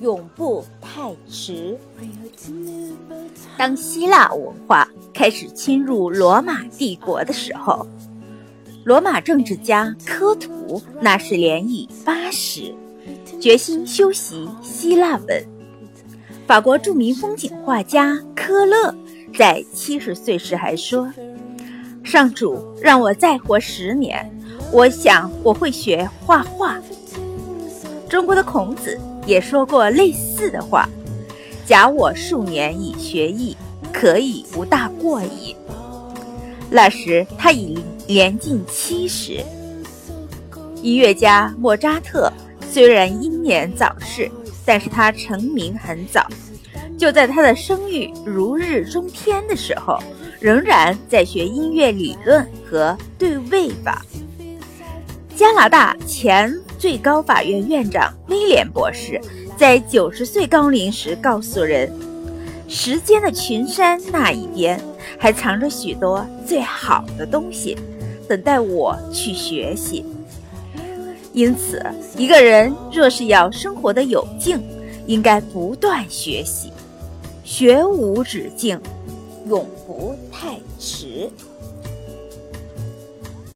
永不太迟。当希腊文化开始侵入罗马帝国的时候罗马政治家科图那是年已八十决心修习希腊文。法国著名风景画家科勒在七十岁时还说上主让我再活十年我想我会学画画。”中国的孔子也说过类似的话：“假我数年以学艺，可以无大过矣。”那时他已年近七十。音乐家莫扎特虽然英年早逝，但是他成名很早，就在他的声誉如日中天的时候，仍然在学音乐理论和对位法。加拿大前最高法院院长威廉博士在九十岁高龄时告诉人：“时间的群山那一边还藏着许多最好的东西，等待我去学习。”因此，一个人若是要生活的有劲，应该不断学习，学无止境，永不太迟。